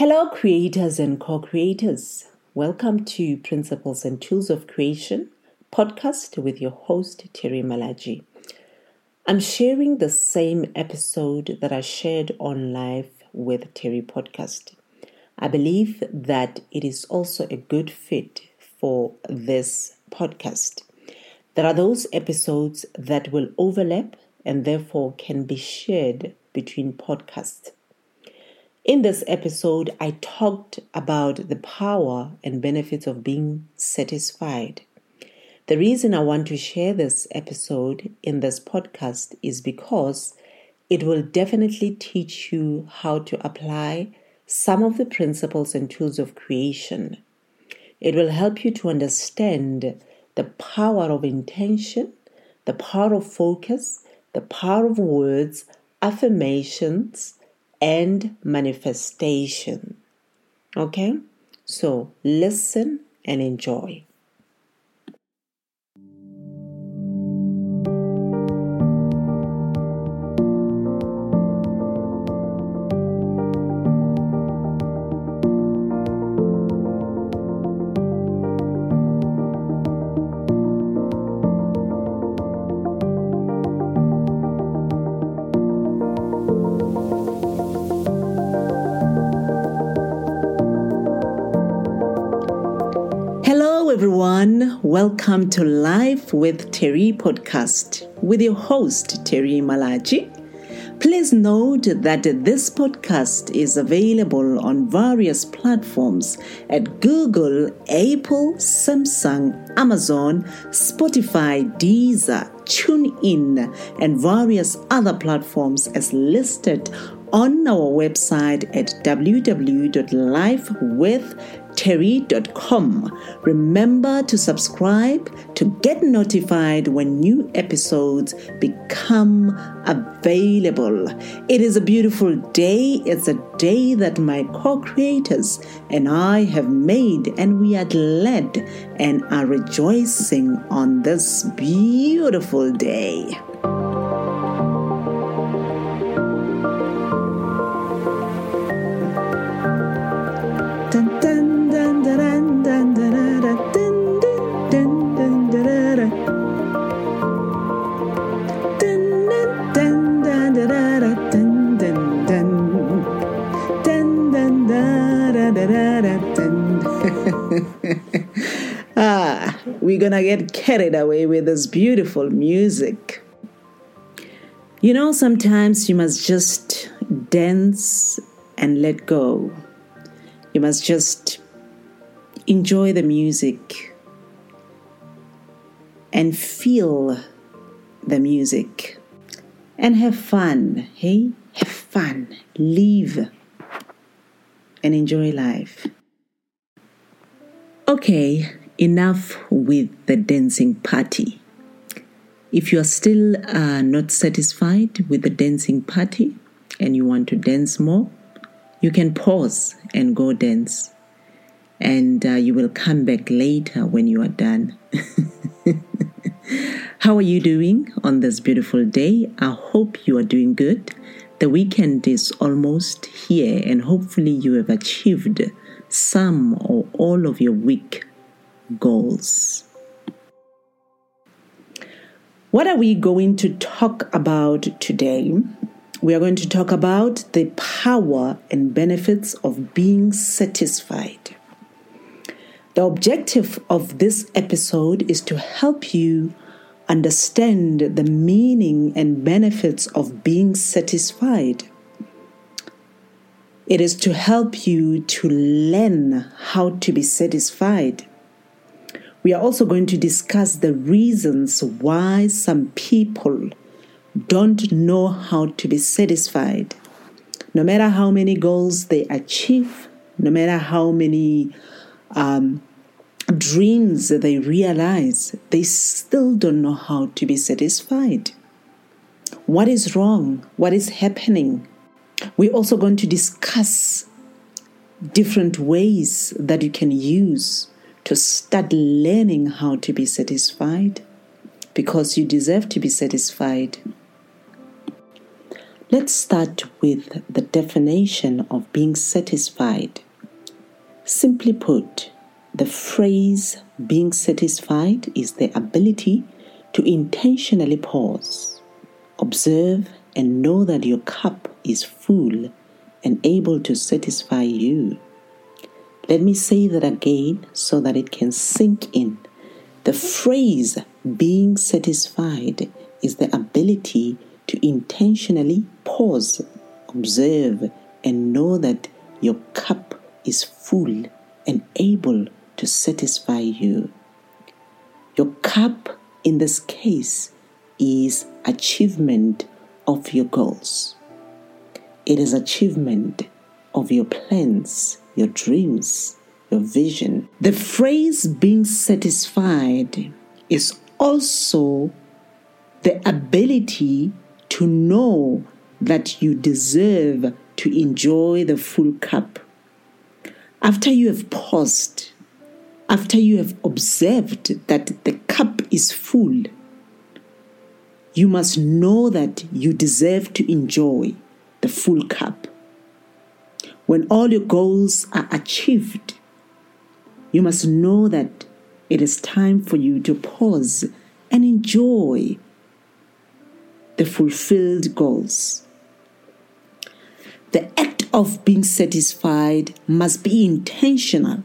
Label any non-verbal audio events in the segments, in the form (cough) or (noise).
Hello, creators and co creators. Welcome to Principles and Tools of Creation podcast with your host, Terry Malaji. I'm sharing the same episode that I shared on Life with Terry podcast. I believe that it is also a good fit for this podcast. There are those episodes that will overlap and therefore can be shared between podcasts. In this episode, I talked about the power and benefits of being satisfied. The reason I want to share this episode in this podcast is because it will definitely teach you how to apply some of the principles and tools of creation. It will help you to understand the power of intention, the power of focus, the power of words, affirmations, and manifestation. Okay? So listen and enjoy. Everyone. Welcome to Life with Terry podcast with your host, Terry Malaji. Please note that this podcast is available on various platforms at Google, Apple, Samsung, Amazon, Spotify, Deezer, TuneIn, and various other platforms as listed on our website at www.lifewith.com terry.com. Remember to subscribe to get notified when new episodes become available. It is a beautiful day. It's a day that my co creators and I have made, and we are glad and are rejoicing on this beautiful day. We're gonna get carried away with this beautiful music. You know, sometimes you must just dance and let go. You must just enjoy the music and feel the music and have fun. Hey, have fun, live, and enjoy life. Okay, enough with the dancing party. If you are still uh, not satisfied with the dancing party and you want to dance more, you can pause and go dance. And uh, you will come back later when you are done. (laughs) How are you doing on this beautiful day? I hope you are doing good. The weekend is almost here, and hopefully, you have achieved some or all of your week goals. What are we going to talk about today? We are going to talk about the power and benefits of being satisfied. The objective of this episode is to help you understand the meaning and benefits of being satisfied. It is to help you to learn how to be satisfied. We are also going to discuss the reasons why some people don't know how to be satisfied. No matter how many goals they achieve, no matter how many um, dreams they realize, they still don't know how to be satisfied. What is wrong? What is happening? We're also going to discuss different ways that you can use to start learning how to be satisfied because you deserve to be satisfied. Let's start with the definition of being satisfied. Simply put, the phrase being satisfied is the ability to intentionally pause, observe, and know that your cup is full and able to satisfy you. Let me say that again so that it can sink in. The phrase being satisfied is the ability to intentionally pause, observe, and know that your cup is full and able to satisfy you. Your cup in this case is achievement of your goals. It is achievement of your plans, your dreams, your vision. The phrase being satisfied is also the ability to know that you deserve to enjoy the full cup. After you have paused, after you have observed that the cup is full, you must know that you deserve to enjoy the full cup. When all your goals are achieved, you must know that it is time for you to pause and enjoy the fulfilled goals. The act of being satisfied must be intentional.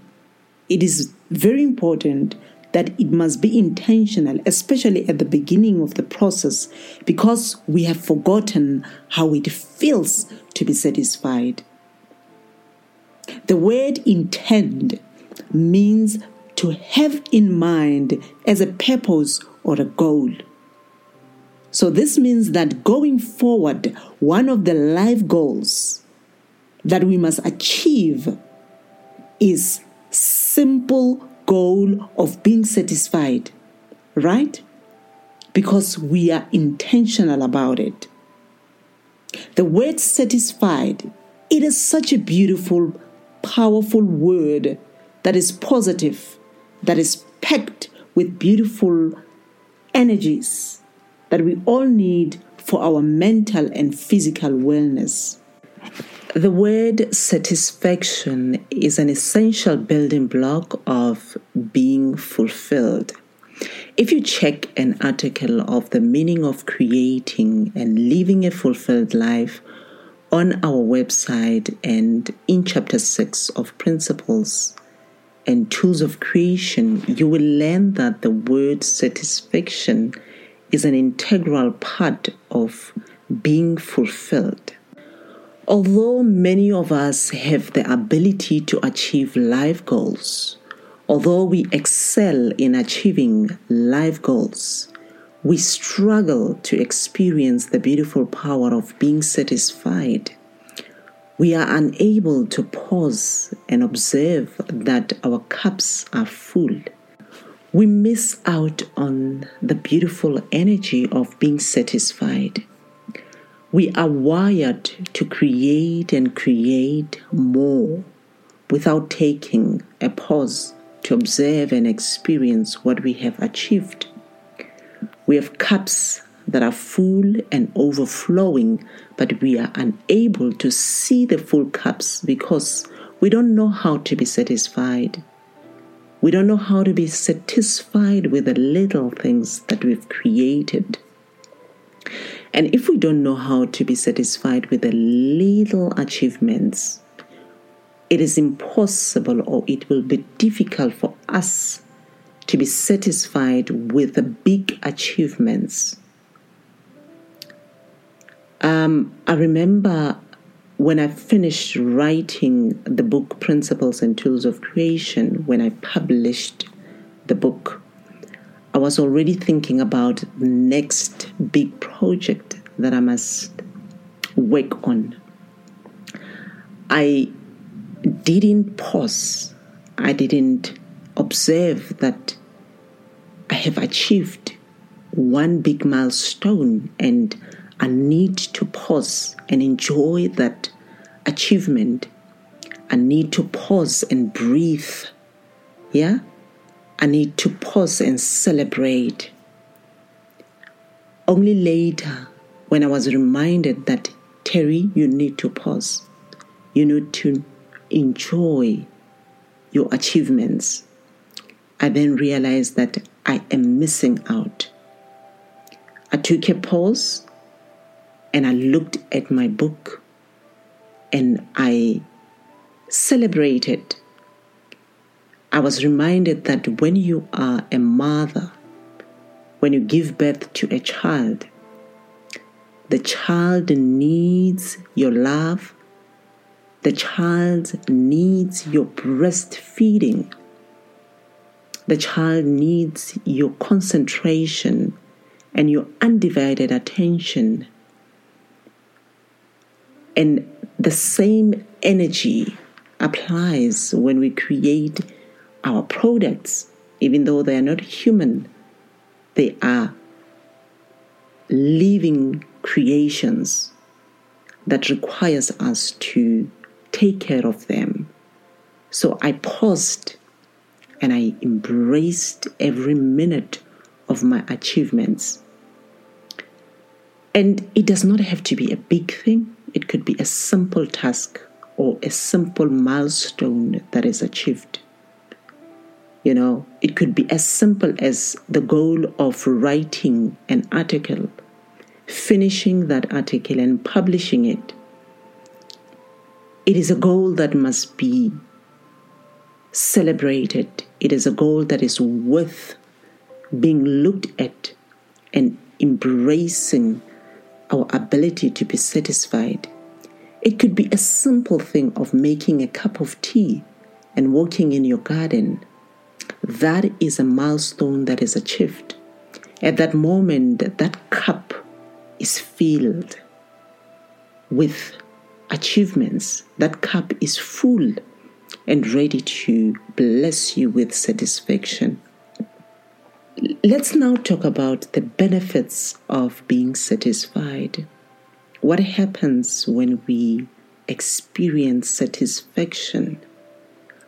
It is very important that it must be intentional, especially at the beginning of the process, because we have forgotten how it feels to be satisfied. The word intend means to have in mind as a purpose or a goal. So, this means that going forward, one of the life goals that we must achieve is simple goal of being satisfied, right? Because we are intentional about it. The word satisfied, it is such a beautiful, powerful word that is positive, that is packed with beautiful energies that we all need for our mental and physical wellness. The word satisfaction is an essential building block of being fulfilled. If you check an article of the meaning of creating and living a fulfilled life on our website and in chapter 6 of Principles and Tools of Creation, you will learn that the word satisfaction is an integral part of being fulfilled. Although many of us have the ability to achieve life goals, although we excel in achieving life goals, we struggle to experience the beautiful power of being satisfied. We are unable to pause and observe that our cups are full. We miss out on the beautiful energy of being satisfied. We are wired to create and create more without taking a pause to observe and experience what we have achieved. We have cups that are full and overflowing, but we are unable to see the full cups because we don't know how to be satisfied. We don't know how to be satisfied with the little things that we've created. And if we don't know how to be satisfied with the little achievements, it is impossible or it will be difficult for us to be satisfied with the big achievements. Um, I remember when I finished writing the book Principles and Tools of Creation, when I published the book, I was already thinking about the next big project that I must work on. I didn't pause, I didn't observe that I have achieved one big milestone and I need to pause and enjoy that achievement. I need to pause and breathe. Yeah? I need to pause and celebrate. Only later, when I was reminded that Terry, you need to pause. You need to enjoy your achievements. I then realized that I am missing out. I took a pause and I looked at my book and I celebrated. I was reminded that when you are a mother, when you give birth to a child, the child needs your love. The child needs your breastfeeding. The child needs your concentration and your undivided attention. And the same energy applies when we create our products, even though they are not human, they are living creations that requires us to take care of them. So I paused and I embraced every minute of my achievements. And it does not have to be a big thing, it could be a simple task or a simple milestone that is achieved. You know, it could be as simple as the goal of writing an article finishing that article and publishing it. It is a goal that must be celebrated. It is a goal that is worth being looked at and embracing our ability to be satisfied. It could be a simple thing of making a cup of tea and walking in your garden. That is a milestone that is achieved. At that moment, that cup is filled with achievements, that cup is full and ready to bless you with satisfaction. Let's now talk about the benefits of being satisfied. What happens when we experience satisfaction?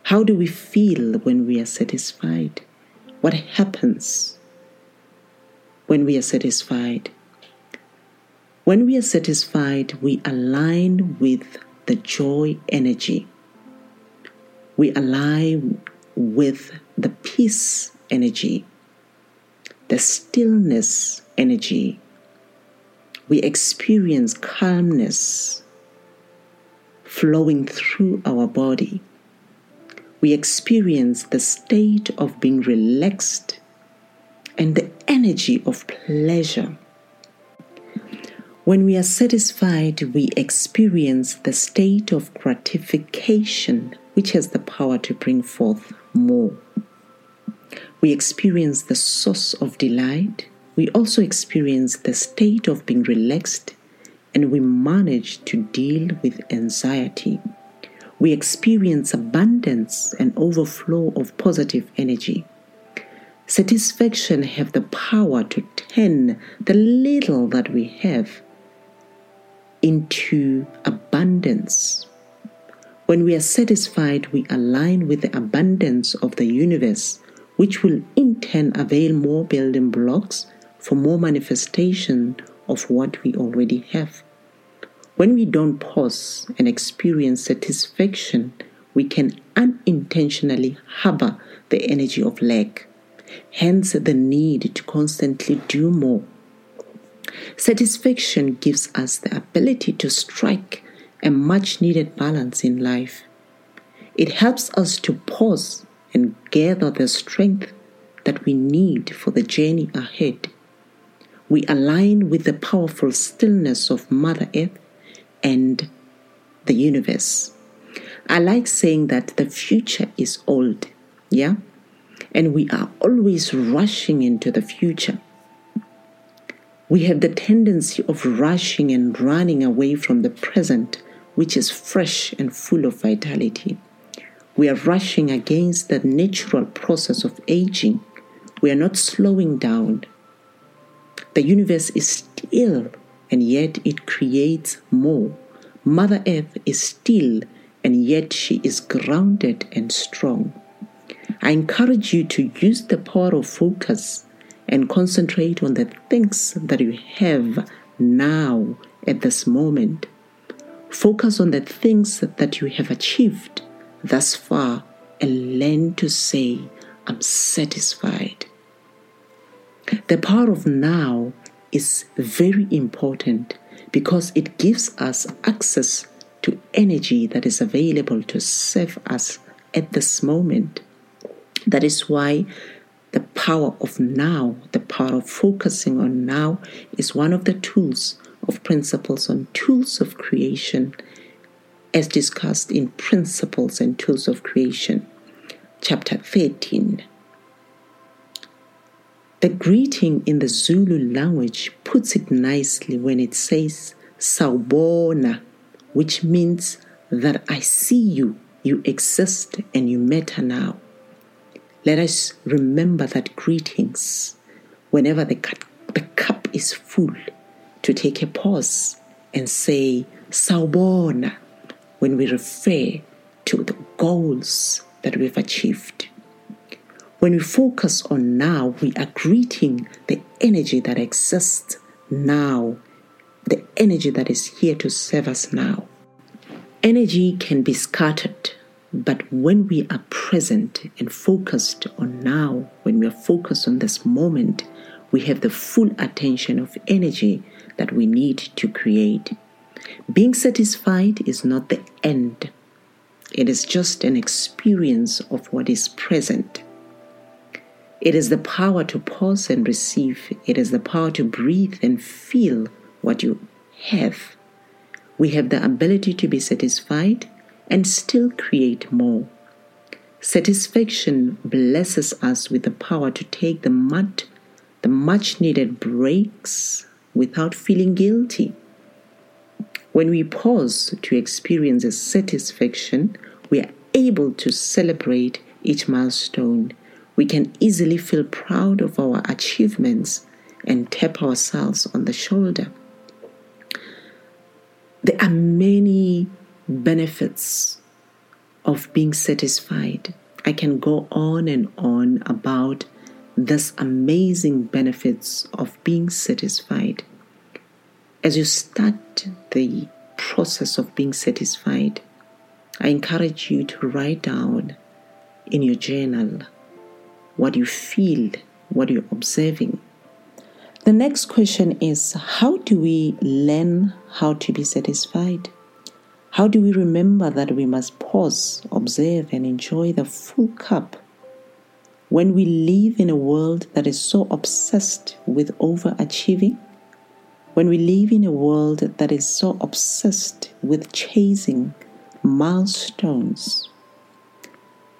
How do we feel when we are satisfied? What happens when we are satisfied? When we are satisfied, we align with the joy energy. We align with the peace energy, the stillness energy. We experience calmness flowing through our body. We experience the state of being relaxed and the energy of pleasure when we are satisfied, we experience the state of gratification, which has the power to bring forth more. We experience the source of delight. We also experience the state of being relaxed, and we manage to deal with anxiety. We experience abundance and overflow of positive energy. Satisfaction have the power to turn the little that we have into abundance. When we are satisfied, we align with the abundance of the universe, which will in turn avail more building blocks for more manifestation of what we already have. When we don't pause and experience satisfaction, we can unintentionally harbor the energy of lack, hence, the need to constantly do more Satisfaction gives us the ability to strike a much needed balance in life. It helps us to pause and gather the strength that we need for the journey ahead. We align with the powerful stillness of Mother Earth and the universe. I like saying that the future is old, yeah? And we are always rushing into the future. We have the tendency of rushing and running away from the present, which is fresh and full of vitality. We are rushing against the natural process of aging. We are not slowing down. The universe is still, and yet it creates more. Mother Earth is still, and yet she is grounded and strong. I encourage you to use the power of focus and concentrate on the things that you have now at this moment. Focus on the things that you have achieved thus far and learn to say, I'm satisfied. The power of now is very important because it gives us access to energy that is available to serve us at this moment. That is why the power of now, the power of focusing on now, is one of the tools of principles on tools of creation, as discussed in Principles and Tools of Creation, chapter 13. The greeting in the Zulu language puts it nicely when it says Sawubona, which means that I see you, you exist, and you matter now. Let us remember that greetings, whenever the, the cup is full, to take a pause and say Sawubona when we refer to the goals that we've achieved. When we focus on now, we are greeting the energy that exists now, the energy that is here to serve us now. Energy can be scattered, but when we are present and focused on now, when we are focused on this moment, we have the full attention of energy that we need to create. Being satisfied is not the end, it is just an experience of what is present. It is the power to pause and receive. It is the power to breathe and feel what you have. We have the ability to be satisfied and still create more. Satisfaction blesses us with the power to take the mud, the much needed breaks without feeling guilty. When we pause to experience a satisfaction, we are able to celebrate each milestone we can easily feel proud of our achievements and tap ourselves on the shoulder. There are many benefits of being satisfied. I can go on and on about this amazing benefits of being satisfied. As you start the process of being satisfied, I encourage you to write down in your journal what you feel, what you're observing. The next question is how do we learn how to be satisfied? How do we remember that we must pause, observe, and enjoy the full cup? When we live in a world that is so obsessed with overachieving, when we live in a world that is so obsessed with chasing milestones,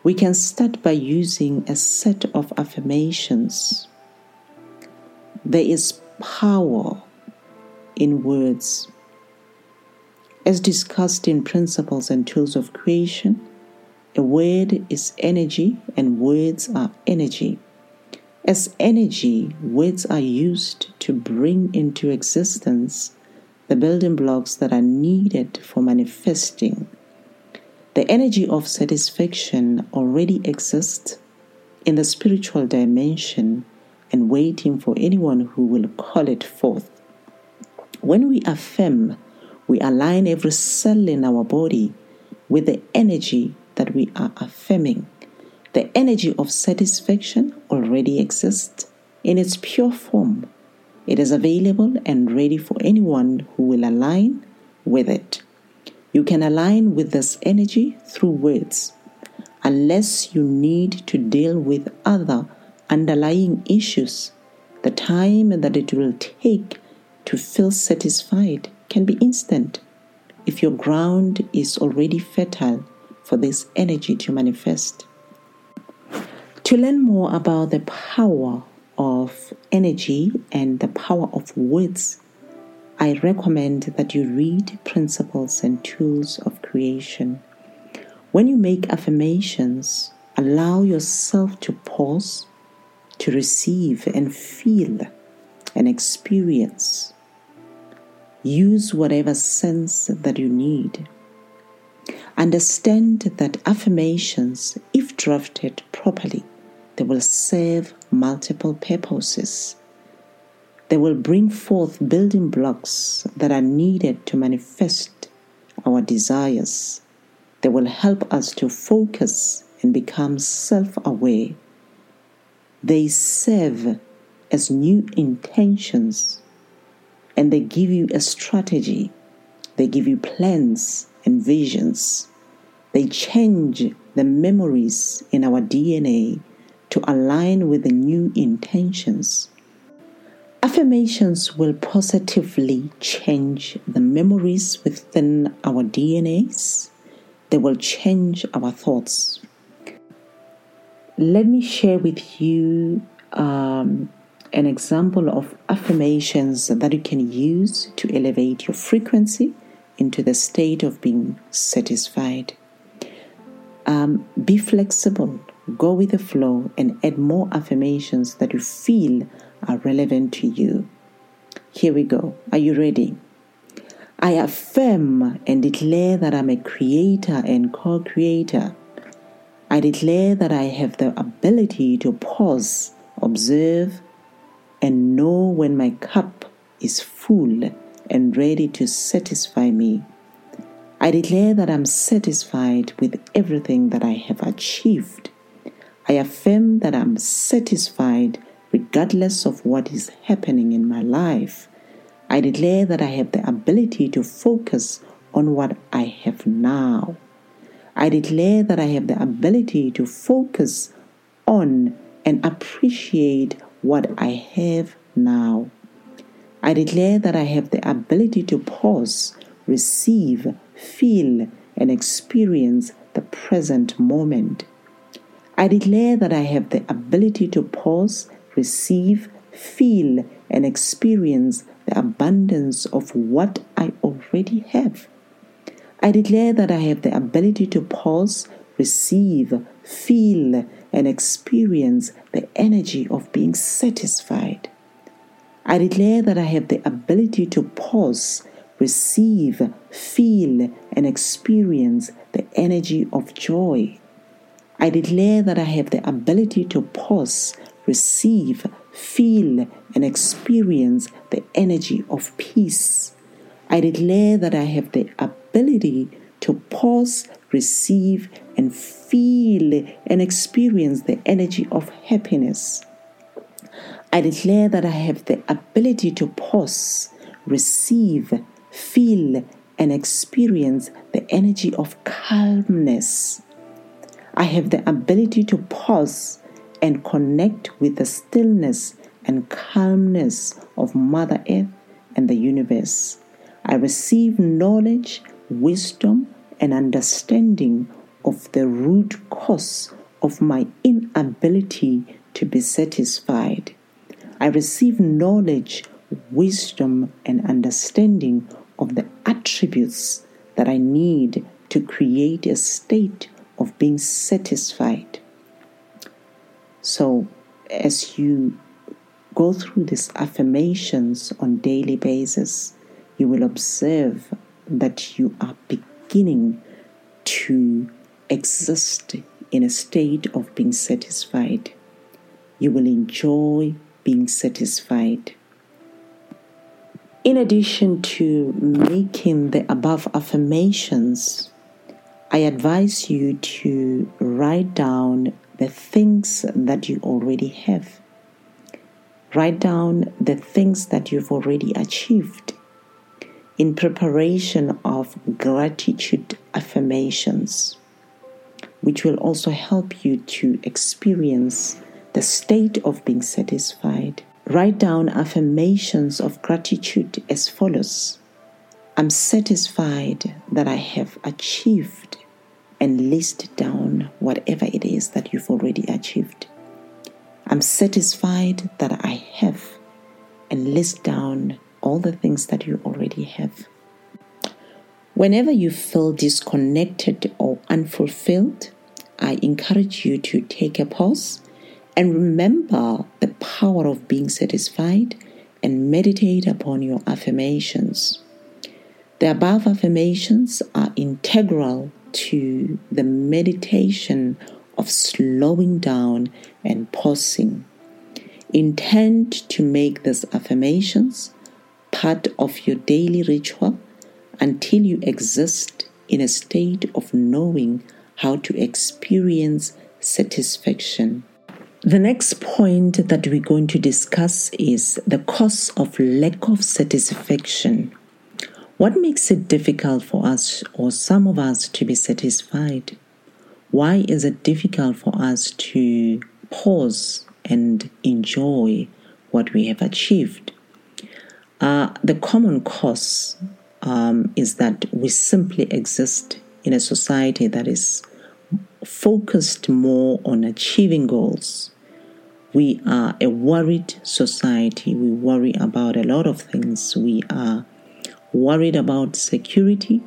we can start by using a set of affirmations. There is power in words. As discussed in Principles and Tools of Creation, a word is energy and words are energy. As energy, words are used to bring into existence the building blocks that are needed for manifesting the energy of satisfaction already exists in the spiritual dimension and waiting for anyone who will call it forth. When we affirm, we align every cell in our body with the energy we are affirming. The energy of satisfaction already exists in its pure form. It is available and ready for anyone who will align with it. You can align with this energy through words. Unless you need to deal with other underlying issues, the time that it will take to feel satisfied can be instant if your ground is already fertile for this energy to manifest. To learn more about the power of energy and the power of words, I recommend that you read Principles and Tools of Creation. When you make affirmations, allow yourself to pause, to receive and feel and experience. Use whatever sense that you need. Understand that affirmations, if drafted properly, they will serve multiple purposes they will bring forth building blocks that are needed to manifest our desires. They will help us to focus and become self aware. They serve as new intentions and they give you a strategy, they give you plans and visions. They change the memories in our DNA to align with the new intentions. Affirmations will positively change the memories within our DNAs. They will change our thoughts. Let me share with you um, an example of affirmations that you can use to elevate your frequency into the state of being satisfied. Um, be flexible, go with the flow, and add more affirmations that you feel are relevant to you. Here we go. Are you ready? I affirm and declare that I'm a creator and co creator. I declare that I have the ability to pause, observe, and know when my cup is full and ready to satisfy me. I declare that I'm satisfied with everything that I have achieved. I affirm that I'm satisfied regardless of what is happening in my life. I declare that I have the ability to focus on what I have now. I declare that I have the ability to focus on and appreciate what I have now. I declare that I have the ability to pause, receive, feel, and experience the present moment. I declare that I have the ability to pause, receive, feel, and experience the abundance of what I already have. I declare that I have the ability to pause, receive, feel, and experience the energy of being satisfied. I declare that I have the ability to pause, receive, feel, and experience the energy of joy. I declare that I have the ability to pause, receive, feel, and experience the energy of peace. I declare that I have the ability to pause, receive, and feel and experience the energy of happiness. I declare that I have the ability to pause, receive, feel, and experience the energy of calmness. I have the ability to pause and connect with the stillness and calmness of Mother Earth and the universe. I receive knowledge, wisdom, and understanding of the root cause of my inability to be satisfied. I receive knowledge, wisdom, and understanding of the attributes that I need to create a state of being satisfied. So, as you go through these affirmations on daily basis, you will observe that you are beginning to exist in a state of being satisfied. You will enjoy being satisfied. In addition to making the above affirmations, I advise you to write down the things that you already have. Write down the things that you've already achieved in preparation of gratitude affirmations, which will also help you to experience the state of being satisfied. Write down affirmations of gratitude as follows I'm satisfied that I have achieved, and list down whatever it is that you've already achieved. I'm satisfied that I have, and list down all the things that you already have. Whenever you feel disconnected or unfulfilled, I encourage you to take a pause and remember the power of being satisfied and meditate upon your affirmations. The above affirmations are integral to the meditation of slowing down and pausing. Intend to make these affirmations part of your daily ritual until you exist in a state of knowing how to experience satisfaction. The next point that we're going to discuss is the cause of lack of satisfaction. What makes it difficult for us or some of us to be satisfied? Why is it difficult for us to pause and enjoy what we have achieved? Uh, the common cause um, is that we simply exist in a society that is focused more on achieving goals. We are a worried society. We worry about a lot of things. We are worried about security.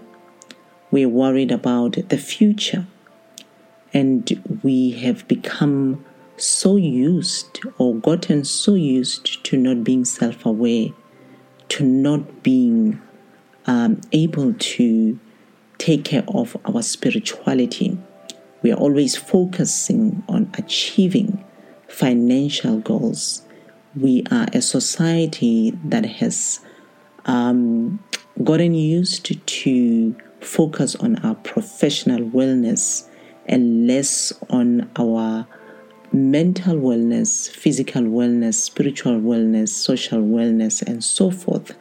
We're worried about the future. And we have become so used or gotten so used to not being self aware, to not being um, able to take care of our spirituality. We are always focusing on achieving financial goals. We are a society that has um, gotten used to focus on our professional wellness and less on our mental wellness, physical wellness, spiritual wellness, social wellness, and so forth.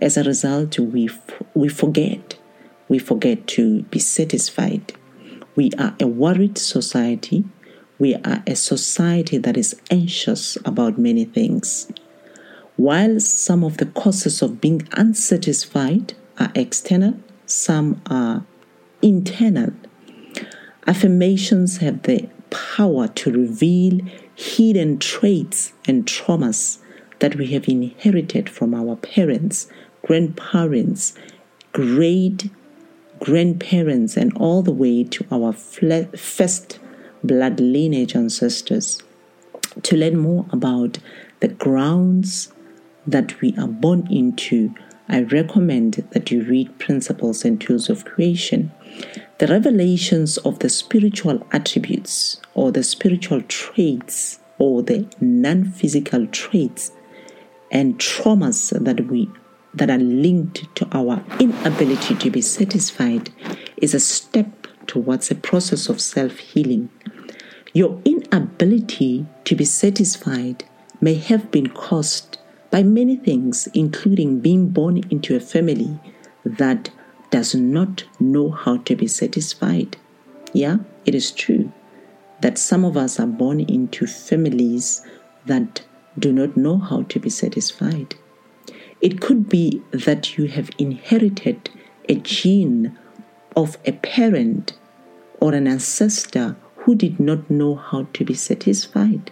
As a result, we, f- we forget. We forget to be satisfied. We are a worried society. We are a society that is anxious about many things. While some of the causes of being unsatisfied are external, some are internal. Affirmations have the power to reveal hidden traits and traumas that we have inherited from our parents, grandparents, great grandparents, and all the way to our first blood lineage ancestors. To learn more about the grounds that we are born into, I recommend that you read Principles and Tools of Creation. The revelations of the spiritual attributes or the spiritual traits or the non-physical traits and traumas that we that are linked to our inability to be satisfied is a step towards a process of self-healing. Your inability to be satisfied may have been caused by many things, including being born into a family that does not know how to be satisfied. Yeah, it is true that some of us are born into families that do not know how to be satisfied. It could be that you have inherited a gene of a parent or an ancestor who did not know how to be satisfied.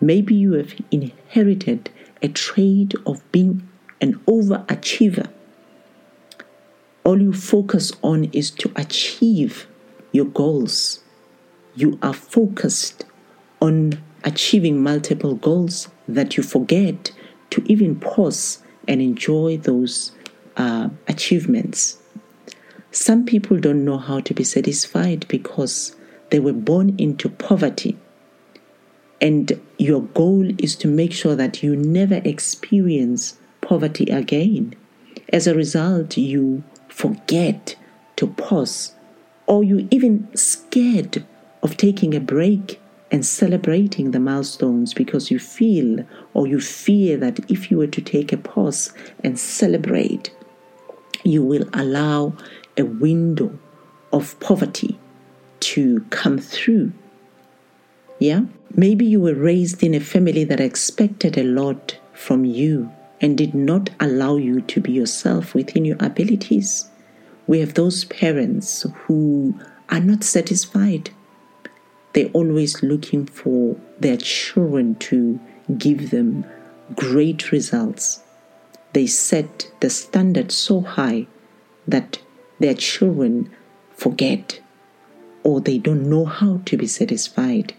Maybe you have inherited a trait of being an overachiever. All you focus on is to achieve your goals you are focused on achieving multiple goals that you forget to even pause and enjoy those uh, achievements. Some people don't know how to be satisfied because they were born into poverty. And your goal is to make sure that you never experience poverty again. As a result, you forget to pause, or you're even scared of taking a break and celebrating the milestones because you feel or you fear that if you were to take a pause and celebrate, you will allow a window of poverty to come through. Yeah? Maybe you were raised in a family that expected a lot from you and did not allow you to be yourself within your abilities. We have those parents who are not satisfied they're always looking for their children to give them great results. They set the standard so high that their children forget or they don't know how to be satisfied.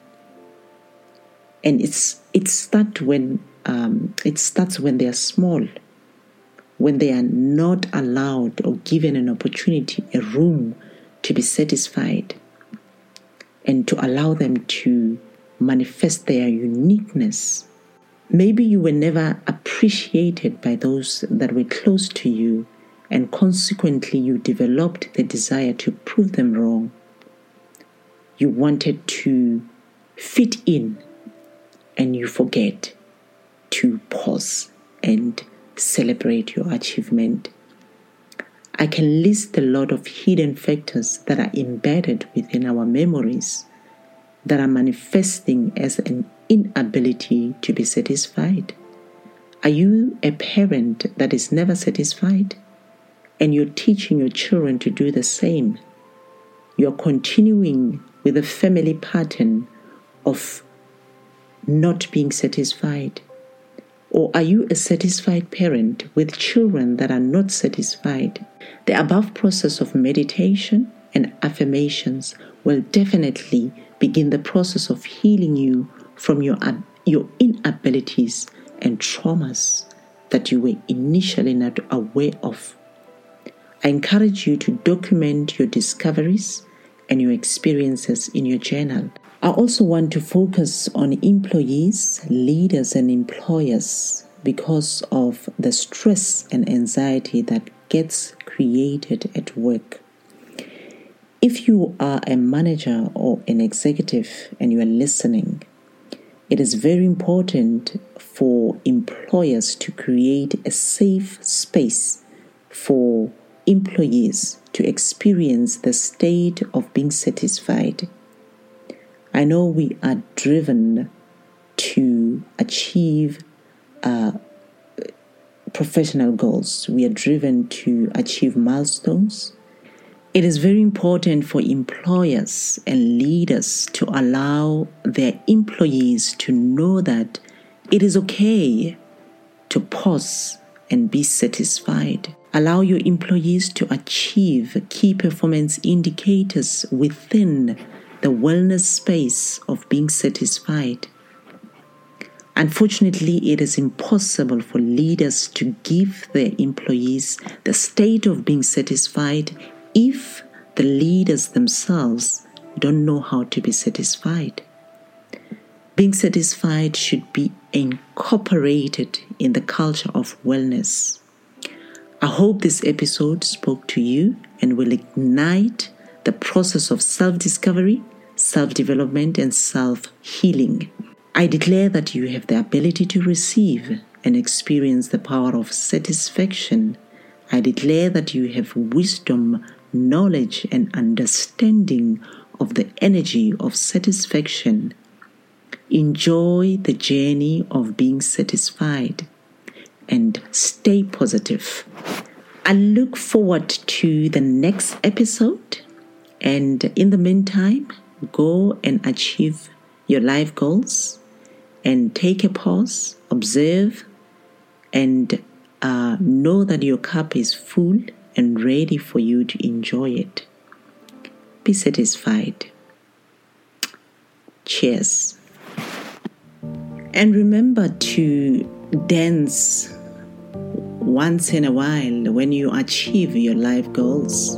And it's it starts when um, it starts when they are small, when they are not allowed or given an opportunity, a room to be satisfied and to allow them to manifest their uniqueness. Maybe you were never appreciated by those that were close to you, and consequently, you developed the desire to prove them wrong. You wanted to fit in, and you forget to pause and celebrate your achievement. I can list a lot of hidden factors that are embedded within our memories that are manifesting as an inability to be satisfied. Are you a parent that is never satisfied? And you're teaching your children to do the same. You're continuing with a family pattern of not being satisfied. Or are you a satisfied parent with children that are not satisfied? The above process of meditation and affirmations will definitely begin the process of healing you from your, your inabilities and traumas that you were initially not aware of. I encourage you to document your discoveries and your experiences in your journal. I also want to focus on employees, leaders, and employers because of the stress and anxiety that gets created at work. If you are a manager or an executive and you are listening, it is very important for employers to create a safe space for employees to experience the state of being satisfied I know we are driven to achieve uh, professional goals, we are driven to achieve milestones. It is very important for employers and leaders to allow their employees to know that it is okay to pause and be satisfied. Allow your employees to achieve key performance indicators within the wellness space of being satisfied. Unfortunately, it is impossible for leaders to give their employees the state of being satisfied if the leaders themselves don't know how to be satisfied. Being satisfied should be incorporated in the culture of wellness. I hope this episode spoke to you and will ignite the process of self discovery self development, and self healing. I declare that you have the ability to receive and experience the power of satisfaction. I declare that you have wisdom, knowledge, and understanding of the energy of satisfaction. Enjoy the journey of being satisfied and stay positive. I look forward to the next episode. And in the meantime, go and achieve your life goals and take a pause, observe, and uh, know that your cup is full and ready for you to enjoy it. Be satisfied. Cheers. And remember to dance once in a while when you achieve your life goals.